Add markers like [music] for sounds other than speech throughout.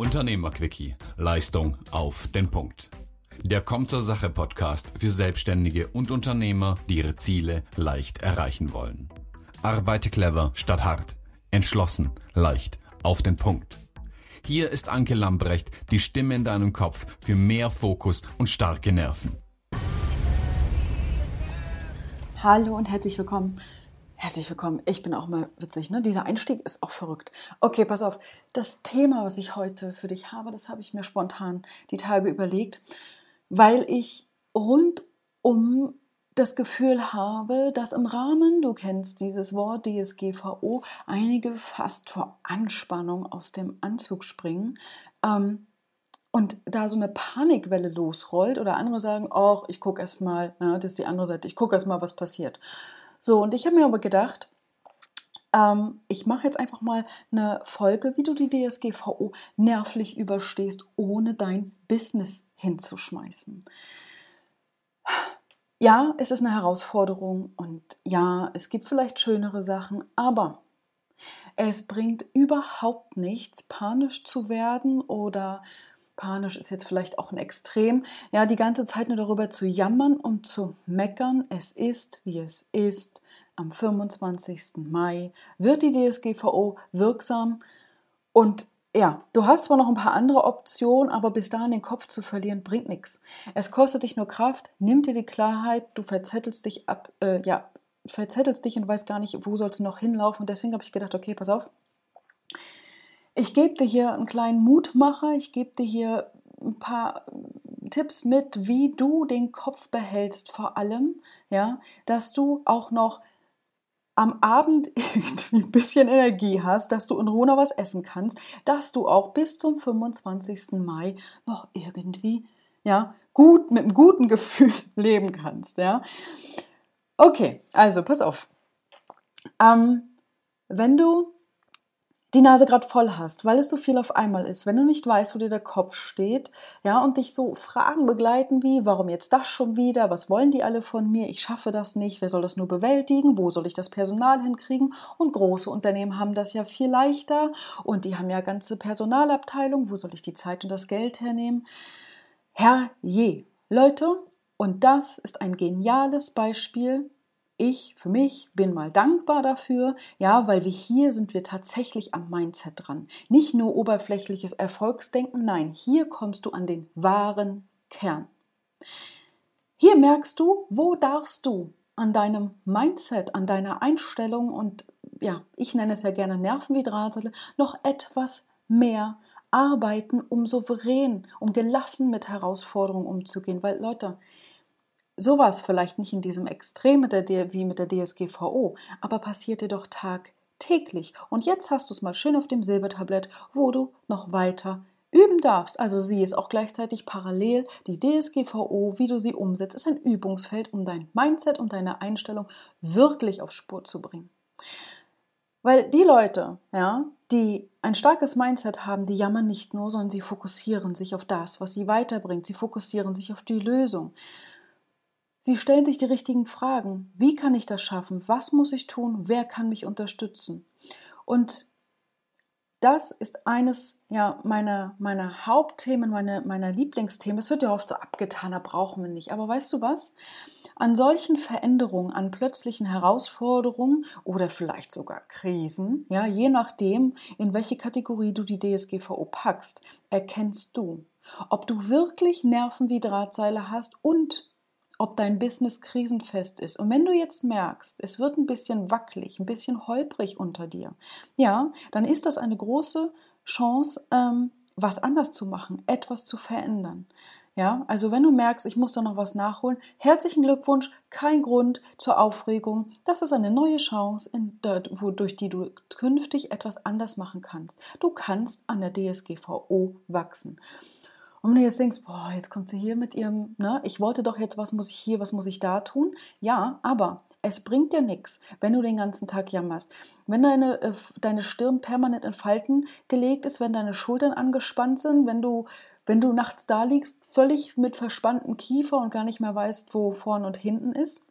Unternehmerquickie. Leistung auf den Punkt. Der Kommt zur Sache Podcast für Selbstständige und Unternehmer, die ihre Ziele leicht erreichen wollen. Arbeite clever statt hart. Entschlossen, leicht, auf den Punkt. Hier ist Anke Lambrecht, die Stimme in deinem Kopf für mehr Fokus und starke Nerven. Hallo und herzlich willkommen Herzlich willkommen. Ich bin auch mal witzig, ne? Dieser Einstieg ist auch verrückt. Okay, pass auf. Das Thema, was ich heute für dich habe, das habe ich mir spontan die Tage überlegt, weil ich rundum das Gefühl habe, dass im Rahmen, du kennst dieses Wort DSGVO, einige fast vor Anspannung aus dem Anzug springen ähm, und da so eine Panikwelle losrollt oder andere sagen, ach, ich gucke erst mal, ja, das ist die andere Seite, ich gucke erst mal, was passiert. So, und ich habe mir aber gedacht, ähm, ich mache jetzt einfach mal eine Folge, wie du die DSGVO nervlich überstehst, ohne dein Business hinzuschmeißen. Ja, es ist eine Herausforderung und ja, es gibt vielleicht schönere Sachen, aber es bringt überhaupt nichts, panisch zu werden oder panisch ist jetzt vielleicht auch ein Extrem, ja, die ganze Zeit nur darüber zu jammern und zu meckern. Es ist, wie es ist. Am 25. Mai wird die DSGVO wirksam und ja, du hast zwar noch ein paar andere Optionen, aber bis dahin den Kopf zu verlieren bringt nichts. Es kostet dich nur Kraft, nimmt dir die Klarheit, du verzettelst dich ab, äh, ja, verzettelst dich und weißt gar nicht, wo sollst du noch hinlaufen. Und deswegen habe ich gedacht, okay, pass auf, ich gebe dir hier einen kleinen Mutmacher, ich gebe dir hier ein paar Tipps mit, wie du den Kopf behältst, vor allem, ja, dass du auch noch am Abend [laughs] irgendwie ein bisschen Energie hast, dass du in Ruhe noch was essen kannst, dass du auch bis zum 25. Mai noch irgendwie, ja, gut, mit einem guten Gefühl [laughs] leben kannst, ja. Okay, also pass auf. Ähm, wenn du die Nase gerade voll hast, weil es so viel auf einmal ist, wenn du nicht weißt, wo dir der Kopf steht, ja, und dich so Fragen begleiten wie, warum jetzt das schon wieder, was wollen die alle von mir, ich schaffe das nicht, wer soll das nur bewältigen, wo soll ich das Personal hinkriegen? Und große Unternehmen haben das ja viel leichter. Und die haben ja ganze Personalabteilungen, wo soll ich die Zeit und das Geld hernehmen? Herr je, Leute, und das ist ein geniales Beispiel ich für mich bin mal dankbar dafür, ja, weil wir hier sind wir tatsächlich am Mindset dran. Nicht nur oberflächliches Erfolgsdenken, nein, hier kommst du an den wahren Kern. Hier merkst du, wo darfst du an deinem Mindset, an deiner Einstellung und ja, ich nenne es ja gerne Nerven noch etwas mehr arbeiten, um souverän, um gelassen mit Herausforderungen umzugehen. Weil Leute, Sowas vielleicht nicht in diesem Extrem mit der, wie mit der DSGVO, aber passiert dir doch tagtäglich. Und jetzt hast du es mal schön auf dem Silbertablett, wo du noch weiter üben darfst. Also sieh es auch gleichzeitig parallel. Die DSGVO, wie du sie umsetzt, ist ein Übungsfeld, um dein Mindset und deine Einstellung wirklich auf Spur zu bringen. Weil die Leute, ja, die ein starkes Mindset haben, die jammern nicht nur, sondern sie fokussieren sich auf das, was sie weiterbringt. Sie fokussieren sich auf die Lösung. Sie stellen sich die richtigen Fragen. Wie kann ich das schaffen? Was muss ich tun? Wer kann mich unterstützen? Und das ist eines ja, meiner, meiner Hauptthemen, meine, meiner Lieblingsthemen. Es wird ja oft so abgetan, da brauchen wir nicht. Aber weißt du was? An solchen Veränderungen, an plötzlichen Herausforderungen oder vielleicht sogar Krisen, ja, je nachdem, in welche Kategorie du die DSGVO packst, erkennst du, ob du wirklich Nerven wie Drahtseile hast und ob dein Business krisenfest ist. Und wenn du jetzt merkst, es wird ein bisschen wackelig, ein bisschen holprig unter dir, ja, dann ist das eine große Chance, ähm, was anders zu machen, etwas zu verändern. Ja, also wenn du merkst, ich muss da noch was nachholen, herzlichen Glückwunsch, kein Grund zur Aufregung. Das ist eine neue Chance, in, durch die du künftig etwas anders machen kannst. Du kannst an der DSGVO wachsen. Und wenn du jetzt denkst, boah, jetzt kommt sie hier mit ihrem, ne, ich wollte doch jetzt, was muss ich hier, was muss ich da tun? Ja, aber es bringt dir nichts, wenn du den ganzen Tag jammerst. Wenn deine, äh, deine Stirn permanent in Falten gelegt ist, wenn deine Schultern angespannt sind, wenn du, wenn du nachts da liegst, völlig mit verspanntem Kiefer und gar nicht mehr weißt, wo vorn und hinten ist,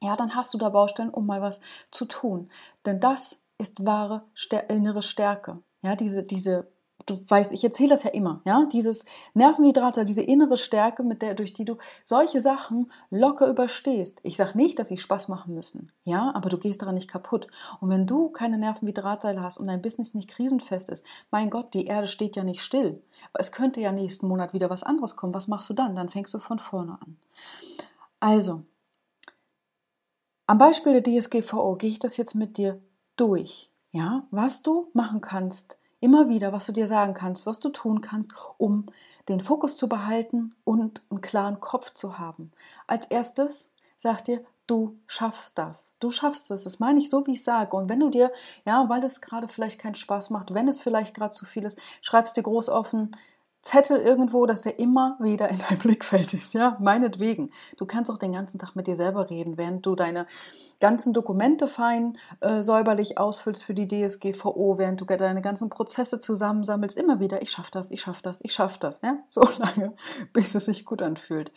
ja, dann hast du da Baustellen, um mal was zu tun. Denn das ist wahre innere Stärke. Ja, diese, diese du weißt, ich erzähle das ja immer, ja, dieses Nervenhydrate, diese innere Stärke, mit der, durch die du solche Sachen locker überstehst. Ich sage nicht, dass sie Spaß machen müssen, ja, aber du gehst daran nicht kaputt. Und wenn du keine Nervenhydratseile hast und dein Business nicht krisenfest ist, mein Gott, die Erde steht ja nicht still. Es könnte ja nächsten Monat wieder was anderes kommen. Was machst du dann? Dann fängst du von vorne an. Also, am Beispiel der DSGVO gehe ich das jetzt mit dir durch, ja, was du machen kannst immer wieder, was du dir sagen kannst, was du tun kannst, um den Fokus zu behalten und einen klaren Kopf zu haben. Als erstes sag dir, du schaffst das. Du schaffst es. Das meine ich so, wie ich sage. Und wenn du dir, ja, weil es gerade vielleicht keinen Spaß macht, wenn es vielleicht gerade zu viel ist, schreibst dir groß offen, Zettel irgendwo, dass der immer wieder in dein [laughs] Blickfeld ist, ja, meinetwegen. Du kannst auch den ganzen Tag mit dir selber reden, während du deine ganzen Dokumente fein äh, säuberlich ausfüllst für die DSGVO, während du deine ganzen Prozesse zusammensammelst, immer wieder, ich schaff das, ich schaff das, ich schaff das, ja, so [laughs] lange, bis es sich gut anfühlt.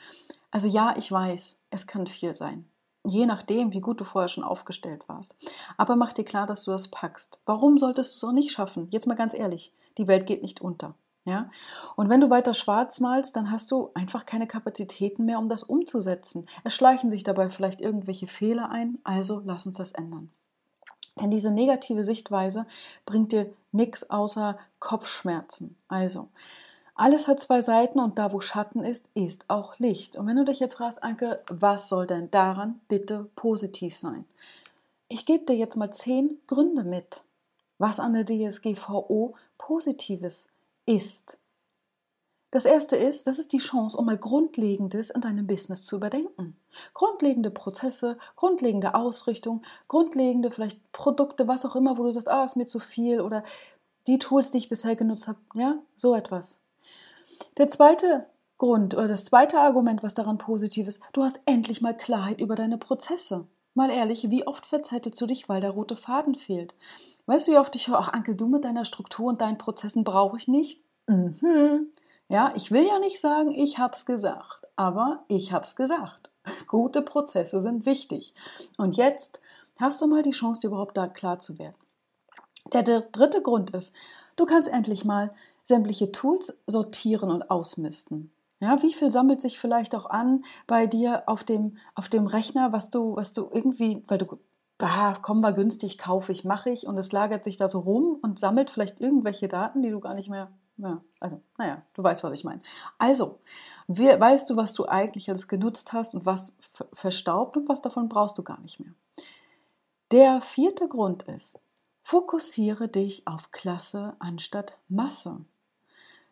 Also ja, ich weiß, es kann viel sein. Je nachdem, wie gut du vorher schon aufgestellt warst. Aber mach dir klar, dass du das packst. Warum solltest du es auch nicht schaffen? Jetzt mal ganz ehrlich, die Welt geht nicht unter. Ja? Und wenn du weiter schwarz malst, dann hast du einfach keine Kapazitäten mehr, um das umzusetzen. Es schleichen sich dabei vielleicht irgendwelche Fehler ein, also lass uns das ändern. Denn diese negative Sichtweise bringt dir nichts außer Kopfschmerzen. Also, alles hat zwei Seiten und da, wo Schatten ist, ist auch Licht. Und wenn du dich jetzt fragst, Anke, was soll denn daran bitte positiv sein? Ich gebe dir jetzt mal zehn Gründe mit, was an der DSGVO Positives ist. Das erste ist, das ist die Chance, um mal Grundlegendes in deinem Business zu überdenken. Grundlegende Prozesse, grundlegende Ausrichtung, grundlegende vielleicht Produkte, was auch immer, wo du sagst, ah, ist mir zu viel oder die Tools, die ich bisher genutzt habe, ja, so etwas. Der zweite Grund oder das zweite Argument, was daran positiv ist, du hast endlich mal Klarheit über deine Prozesse. Mal ehrlich, wie oft verzettelst du dich, weil der rote Faden fehlt? Weißt du, wie oft ich höre, ach Anke, du mit deiner Struktur und deinen Prozessen brauche ich nicht? Mhm. Ja, ich will ja nicht sagen, ich hab's gesagt, aber ich hab's gesagt. Gute Prozesse sind wichtig. Und jetzt hast du mal die Chance, dir überhaupt da klar zu werden. Der dritte Grund ist, du kannst endlich mal sämtliche Tools sortieren und ausmisten. Ja, wie viel sammelt sich vielleicht auch an bei dir auf dem, auf dem Rechner, was du, was du irgendwie, weil du, ah, komm mal günstig, kaufe ich, mache ich und es lagert sich da so rum und sammelt vielleicht irgendwelche Daten, die du gar nicht mehr, ja, also, naja, du weißt, was ich meine. Also, we, weißt du, was du eigentlich alles genutzt hast und was verstaubt und was davon brauchst du gar nicht mehr. Der vierte Grund ist, fokussiere dich auf Klasse anstatt Masse.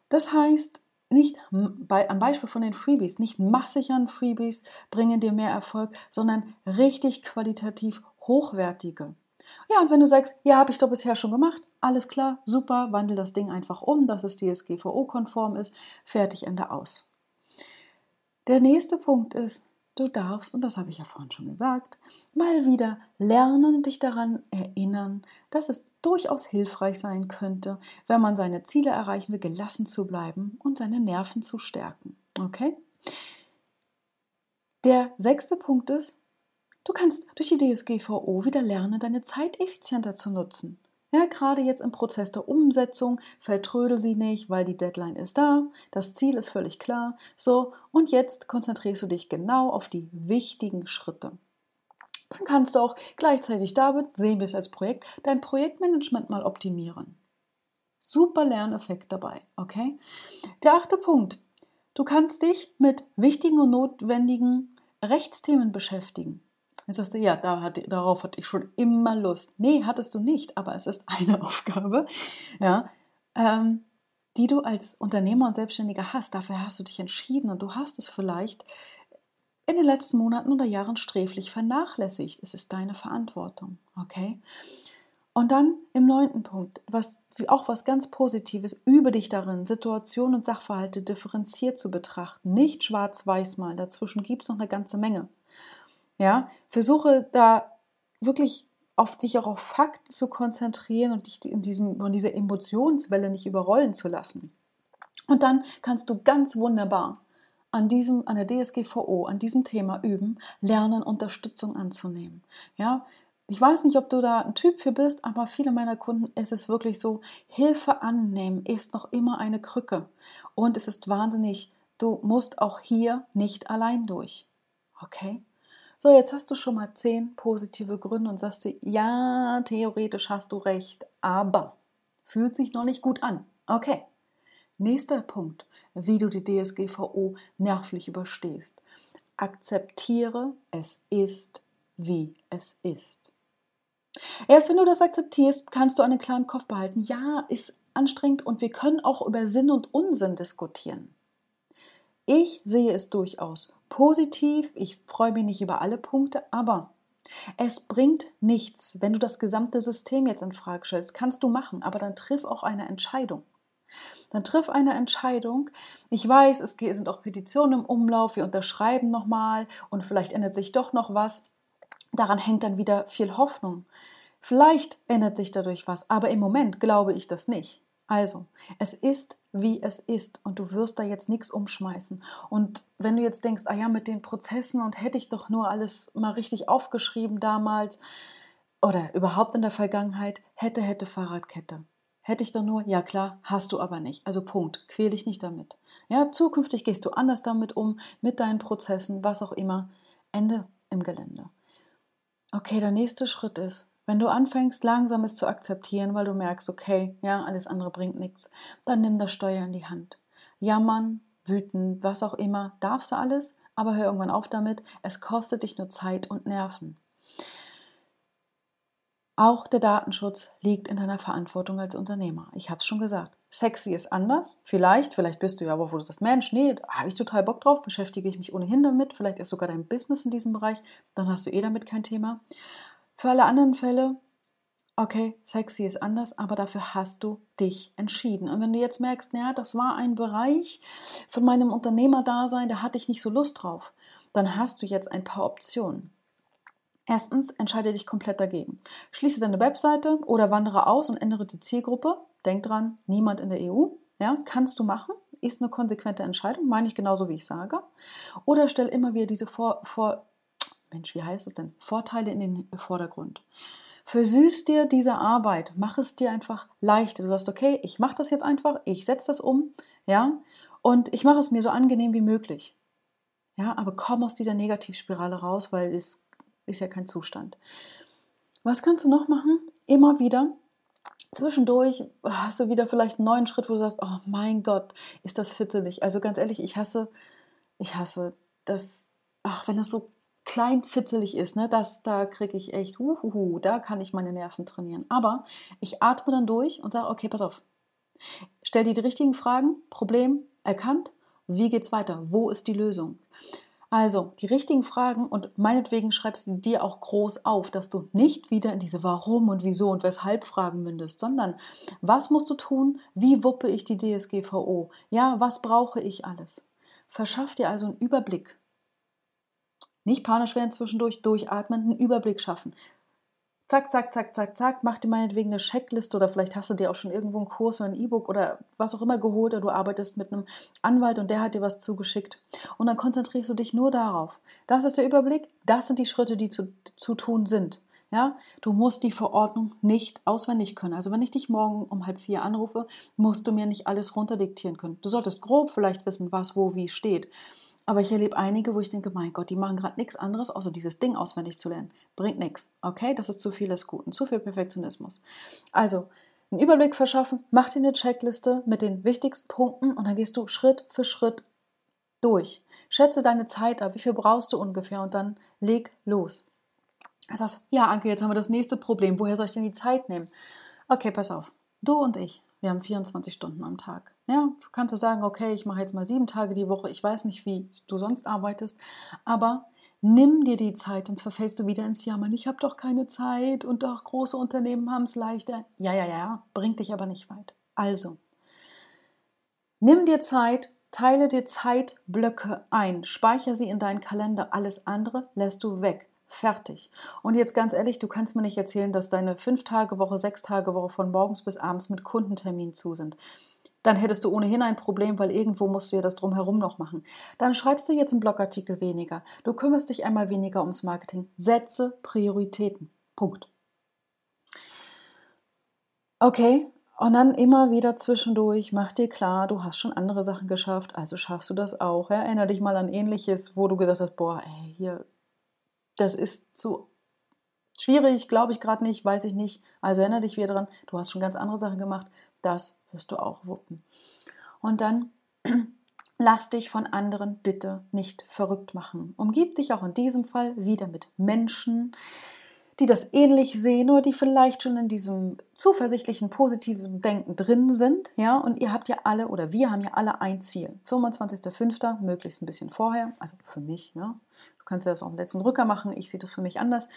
Das heißt, nicht bei, am Beispiel von den Freebies, nicht massig an Freebies bringen dir mehr Erfolg, sondern richtig qualitativ hochwertige. Ja, und wenn du sagst, ja, habe ich doch bisher schon gemacht, alles klar, super, wandel das Ding einfach um, dass es DSGVO-konform ist, fertig, Ende aus. Der nächste Punkt ist, du darfst, und das habe ich ja vorhin schon gesagt, mal wieder lernen dich daran erinnern, dass es durchaus hilfreich sein könnte, wenn man seine Ziele erreichen will, gelassen zu bleiben und seine Nerven zu stärken. Okay? Der sechste Punkt ist, du kannst durch die DSGVO wieder lernen, deine Zeit effizienter zu nutzen. Ja, gerade jetzt im Prozess der Umsetzung vertrödel sie nicht, weil die Deadline ist da, das Ziel ist völlig klar. So, und jetzt konzentrierst du dich genau auf die wichtigen Schritte. Dann kannst du auch gleichzeitig damit, sehen wir es als Projekt, dein Projektmanagement mal optimieren. Super Lerneffekt dabei, okay? Der achte Punkt. Du kannst dich mit wichtigen und notwendigen Rechtsthemen beschäftigen. Jetzt sagst du, ja, da hatte, darauf hatte ich schon immer Lust. Nee, hattest du nicht, aber es ist eine [laughs] Aufgabe, ja, ähm, die du als Unternehmer und Selbstständiger hast. Dafür hast du dich entschieden und du hast es vielleicht in den letzten Monaten oder Jahren sträflich vernachlässigt. Es ist deine Verantwortung, okay? Und dann im neunten Punkt, was auch was ganz Positives, übe dich darin, Situationen und Sachverhalte differenziert zu betrachten, nicht schwarz-weiß mal. Dazwischen gibt es noch eine ganze Menge. Ja, versuche da wirklich auf dich auch auf Fakten zu konzentrieren und dich in diesem, von dieser Emotionswelle nicht überrollen zu lassen. Und dann kannst du ganz wunderbar an diesem, an der DSGVO, an diesem Thema üben, lernen, Unterstützung anzunehmen. Ja, Ich weiß nicht, ob du da ein Typ für bist, aber viele meiner Kunden ist es wirklich so, Hilfe annehmen ist noch immer eine Krücke. Und es ist wahnsinnig, du musst auch hier nicht allein durch. Okay? So, jetzt hast du schon mal zehn positive Gründe und sagst dir, ja, theoretisch hast du recht, aber fühlt sich noch nicht gut an. Okay. Nächster Punkt, wie du die DSGVO nervlich überstehst. Akzeptiere, es ist, wie es ist. Erst wenn du das akzeptierst, kannst du einen klaren Kopf behalten. Ja, ist anstrengend und wir können auch über Sinn und Unsinn diskutieren. Ich sehe es durchaus positiv. Ich freue mich nicht über alle Punkte, aber es bringt nichts, wenn du das gesamte System jetzt in Frage stellst. Kannst du machen, aber dann triff auch eine Entscheidung. Dann triff eine Entscheidung. Ich weiß, es sind auch Petitionen im Umlauf, wir unterschreiben nochmal und vielleicht ändert sich doch noch was. Daran hängt dann wieder viel Hoffnung. Vielleicht ändert sich dadurch was, aber im Moment glaube ich das nicht. Also, es ist, wie es ist und du wirst da jetzt nichts umschmeißen. Und wenn du jetzt denkst, ah ja, mit den Prozessen und hätte ich doch nur alles mal richtig aufgeschrieben damals oder überhaupt in der Vergangenheit, hätte, hätte Fahrradkette. Hätte ich doch nur, ja klar, hast du aber nicht. Also Punkt, quäl dich nicht damit. Ja, zukünftig gehst du anders damit um, mit deinen Prozessen, was auch immer. Ende im Gelände. Okay, der nächste Schritt ist, wenn du anfängst, langsam es zu akzeptieren, weil du merkst, okay, ja, alles andere bringt nichts, dann nimm das Steuer in die Hand. Jammern, wüten, was auch immer, darfst du alles, aber hör irgendwann auf damit. Es kostet dich nur Zeit und Nerven. Auch der Datenschutz liegt in deiner Verantwortung als Unternehmer. Ich habe es schon gesagt. Sexy ist anders. Vielleicht, vielleicht bist du ja, aber wo du sagst, Mensch, nee, habe ich total Bock drauf, beschäftige ich mich ohnehin damit. Vielleicht ist sogar dein Business in diesem Bereich, dann hast du eh damit kein Thema. Für alle anderen Fälle, okay, sexy ist anders, aber dafür hast du dich entschieden. Und wenn du jetzt merkst, naja, das war ein Bereich von meinem Unternehmerdasein, da hatte ich nicht so Lust drauf, dann hast du jetzt ein paar Optionen. Erstens, entscheide dich komplett dagegen. Schließe deine Webseite oder wandere aus und ändere die Zielgruppe. Denk dran, niemand in der EU. Ja, kannst du machen, ist eine konsequente Entscheidung, meine ich genauso, wie ich sage. Oder stell immer wieder diese Vor, Vor Mensch, wie heißt es denn? Vorteile in den Vordergrund. Versüß dir diese Arbeit, mach es dir einfach leichter. Du sagst, okay, ich mache das jetzt einfach, ich setze das um, ja, und ich mache es mir so angenehm wie möglich. Ja, aber komm aus dieser Negativspirale raus, weil es ist ja kein Zustand. Was kannst du noch machen? Immer wieder zwischendurch hast du wieder vielleicht einen neuen Schritt, wo du sagst, oh mein Gott, ist das fitzelig. Also ganz ehrlich, ich hasse, ich hasse das, ach, wenn das so klein fitzelig ist, ne, das, da kriege ich echt, huhuhu, da kann ich meine Nerven trainieren. Aber ich atme dann durch und sage, okay, pass auf. Stell dir die richtigen Fragen, Problem erkannt, wie geht's weiter? Wo ist die Lösung? Also, die richtigen Fragen und meinetwegen schreibst du dir auch groß auf, dass du nicht wieder in diese Warum und Wieso und Weshalb Fragen mündest, sondern was musst du tun? Wie wuppe ich die DSGVO? Ja, was brauche ich alles? Verschaff dir also einen Überblick nicht panisch werden zwischendurch, durchatmen, einen Überblick schaffen. Zack, zack, zack, zack, zack, mach dir meinetwegen eine Checkliste oder vielleicht hast du dir auch schon irgendwo einen Kurs oder ein E-Book oder was auch immer geholt oder du arbeitest mit einem Anwalt und der hat dir was zugeschickt. Und dann konzentrierst du dich nur darauf. Das ist der Überblick, das sind die Schritte, die zu, zu tun sind. Ja, du musst die Verordnung nicht auswendig können. Also wenn ich dich morgen um halb vier anrufe, musst du mir nicht alles runterdiktieren können. Du solltest grob vielleicht wissen, was wo wie steht. Aber ich erlebe einige, wo ich denke, mein Gott, die machen gerade nichts anderes, außer dieses Ding auswendig zu lernen. Bringt nichts. Okay, das ist zu viel des Guten, zu viel Perfektionismus. Also, einen Überblick verschaffen, mach dir eine Checkliste mit den wichtigsten Punkten und dann gehst du Schritt für Schritt durch. Schätze deine Zeit ab, wie viel brauchst du ungefähr und dann leg los. Du sagst, ja, Anke, jetzt haben wir das nächste Problem. Woher soll ich denn die Zeit nehmen? Okay, pass auf. Du und ich, wir haben 24 Stunden am Tag. Ja, du kannst sagen, okay, ich mache jetzt mal sieben Tage die Woche. Ich weiß nicht, wie du sonst arbeitest, aber nimm dir die Zeit, sonst verfällst du wieder ins Jammern. Ich habe doch keine Zeit und doch große Unternehmen haben es leichter. Ja, ja, ja, bringt dich aber nicht weit. Also, nimm dir Zeit, teile dir Zeitblöcke ein, speichere sie in deinen Kalender. Alles andere lässt du weg. Fertig. Und jetzt ganz ehrlich, du kannst mir nicht erzählen, dass deine fünf Tage Woche, sechs Tage Woche von morgens bis abends mit Kundentermin zu sind. Dann hättest du ohnehin ein Problem, weil irgendwo musst du ja das drumherum noch machen. Dann schreibst du jetzt einen Blogartikel weniger. Du kümmerst dich einmal weniger ums Marketing. Setze Prioritäten. Punkt. Okay, und dann immer wieder zwischendurch, mach dir klar, du hast schon andere Sachen geschafft, also schaffst du das auch. Ja? Erinner dich mal an ähnliches, wo du gesagt hast, boah, ey, hier, das ist zu schwierig, glaube ich gerade nicht, weiß ich nicht. Also erinnere dich wieder dran, du hast schon ganz andere Sachen gemacht, das wirst du auch wuppen. Und dann [clears throat] lass dich von anderen bitte nicht verrückt machen. Umgib dich auch in diesem Fall wieder mit Menschen, die das ähnlich sehen oder die vielleicht schon in diesem zuversichtlichen, positiven Denken drin sind. Ja, und ihr habt ja alle oder wir haben ja alle ein Ziel. 25.05., möglichst ein bisschen vorher, also für mich. Ja. Du kannst ja das auch im letzten Rücker machen, ich sehe das für mich anders.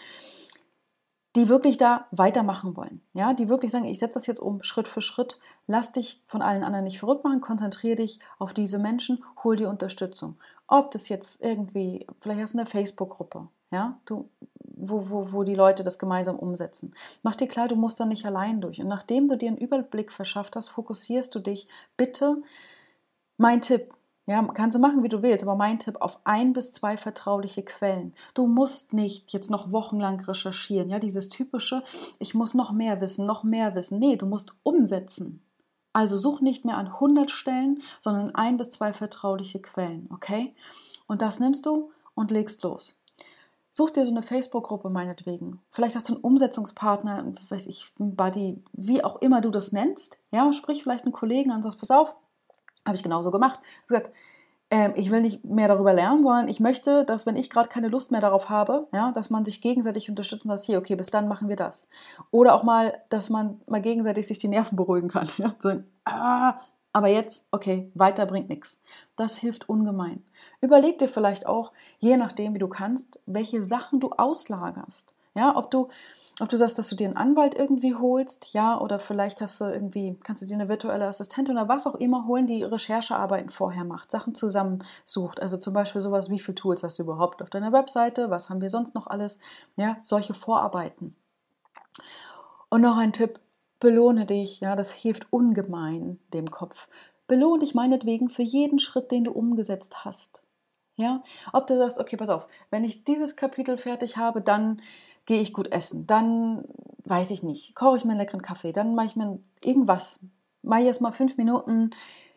Die wirklich da weitermachen wollen. Ja, die wirklich sagen, ich setze das jetzt um Schritt für Schritt. Lass dich von allen anderen nicht verrückt machen, konzentriere dich auf diese Menschen, hol dir Unterstützung. Ob das jetzt irgendwie, vielleicht hast du eine Facebook-Gruppe, ja, du wo, wo, wo die Leute das gemeinsam umsetzen. Mach dir klar, du musst da nicht allein durch. Und nachdem du dir einen Überblick verschafft hast, fokussierst du dich bitte, mein Tipp, ja, kannst du machen, wie du willst, aber mein Tipp auf ein bis zwei vertrauliche Quellen. Du musst nicht jetzt noch wochenlang recherchieren, ja, dieses typische, ich muss noch mehr wissen, noch mehr wissen. Nee, du musst umsetzen. Also such nicht mehr an 100 Stellen, sondern ein bis zwei vertrauliche Quellen, okay? Und das nimmst du und legst los. Such dir so eine Facebook-Gruppe meinetwegen. Vielleicht hast du einen Umsetzungspartner, weiß ich, ein Buddy, wie auch immer du das nennst. Ja, sprich vielleicht einen Kollegen an und sagst, pass auf, habe ich genauso gemacht. Ich gesagt, äh, ich will nicht mehr darüber lernen, sondern ich möchte, dass wenn ich gerade keine Lust mehr darauf habe, ja, dass man sich gegenseitig unterstützt und sagt, hier, okay, bis dann machen wir das. Oder auch mal, dass man mal gegenseitig sich die Nerven beruhigen kann. [laughs] Ja? So, ah, aber jetzt, okay, weiter bringt nichts. Das hilft ungemein. Überleg dir vielleicht auch, je nachdem, wie du kannst, welche Sachen du auslagerst. Ja, ob du, ob du sagst, dass du dir einen Anwalt irgendwie holst, ja, oder vielleicht hast du irgendwie, kannst du dir eine virtuelle Assistentin oder was auch immer holen, die Recherchearbeiten vorher macht, Sachen zusammensucht. Also zum Beispiel sowas, wie viele Tools hast du überhaupt auf deiner Webseite, was haben wir sonst noch alles, ja, solche Vorarbeiten. Und noch ein Tipp, Belohne dich, ja, das hilft ungemein dem Kopf. Belohne dich meinetwegen für jeden Schritt, den du umgesetzt hast. Ja, ob du sagst, okay, pass auf, wenn ich dieses Kapitel fertig habe, dann gehe ich gut essen, dann weiß ich nicht, koche ich mir einen leckeren Kaffee, dann mache ich mir irgendwas, mache erst mal fünf Minuten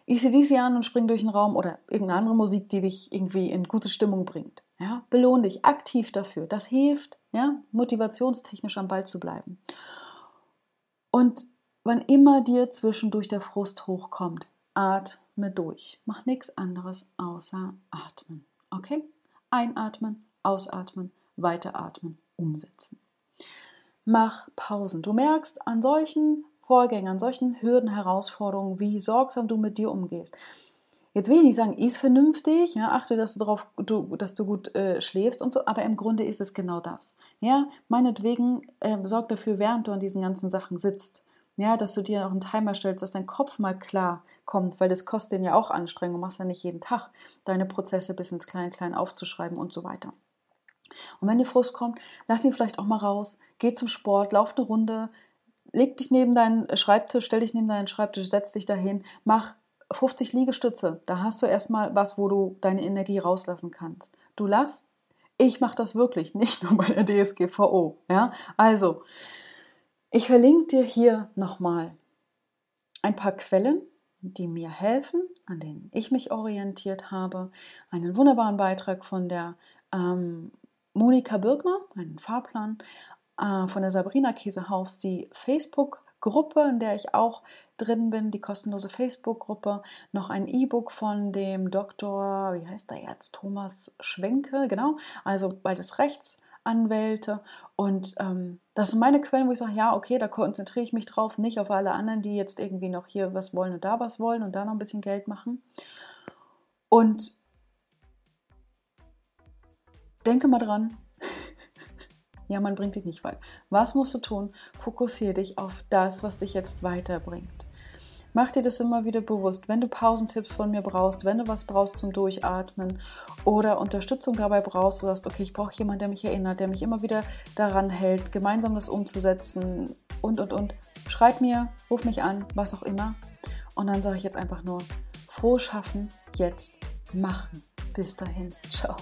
ich sehe diese an und springe durch den Raum oder irgendeine andere Musik, die dich irgendwie in gute Stimmung bringt. Ja, belohne dich aktiv dafür. Das hilft, ja, motivationstechnisch am Ball zu bleiben. Und wann immer dir zwischendurch der Frust hochkommt, atme durch. Mach nichts anderes außer atmen. Okay? Einatmen, ausatmen, weiteratmen, umsetzen. Mach Pausen. Du merkst an solchen Vorgängen, an solchen Hürden, Herausforderungen, wie sorgsam du mit dir umgehst. Jetzt will ich nicht sagen, ist vernünftig, ja, achte, dass du darauf, du, dass du gut äh, schläfst und so, aber im Grunde ist es genau das. Ja, meinetwegen äh, sorg dafür, während du an diesen ganzen Sachen sitzt, ja, dass du dir auch einen Timer stellst, dass dein Kopf mal klar kommt, weil das kostet den ja auch Anstrengung. Machst ja nicht jeden Tag deine Prozesse bis ins Klein-Klein aufzuschreiben und so weiter. Und wenn dir Frust kommt, lass ihn vielleicht auch mal raus, geh zum Sport, lauf eine Runde, leg dich neben deinen Schreibtisch, stell dich neben deinen Schreibtisch, setz dich dahin, mach 50 Liegestütze, da hast du erstmal was, wo du deine Energie rauslassen kannst. Du lachst, ich mache das wirklich, [laughs] nicht nur bei der DSGVO. Ja? Also, ich verlinke dir hier nochmal ein paar Quellen, die mir helfen, an denen ich mich orientiert habe. Einen wunderbaren Beitrag von der ähm, Monika Birgner, einen Fahrplan, äh, von der Sabrina Käsehaus, die Facebook Gruppe, in der ich auch drin bin, die kostenlose Facebook-Gruppe, noch ein E-Book von dem Doktor, wie heißt der jetzt, Thomas Schwenke, genau, also beides Rechtsanwälte. Und ähm, das sind meine Quellen, wo ich sage, ja, okay, da konzentriere ich mich drauf, nicht auf alle anderen, die jetzt irgendwie noch hier was wollen und da was wollen und da noch ein bisschen Geld machen. Und denke mal dran, [laughs] ja, man bringt dich nicht weit. Was musst du tun? Fokussiere dich auf das, was dich jetzt weiterbringt. Mach dir das immer wieder bewusst, wenn du Pausentipps von mir brauchst, wenn du was brauchst zum Durchatmen oder Unterstützung dabei brauchst, du sagst, okay, ich brauche jemanden, der mich erinnert, der mich immer wieder daran hält, gemeinsam das umzusetzen und, und, und. Schreib mir, ruf mich an, was auch immer. Und dann sage ich jetzt einfach nur, froh schaffen, jetzt machen. Bis dahin, ciao.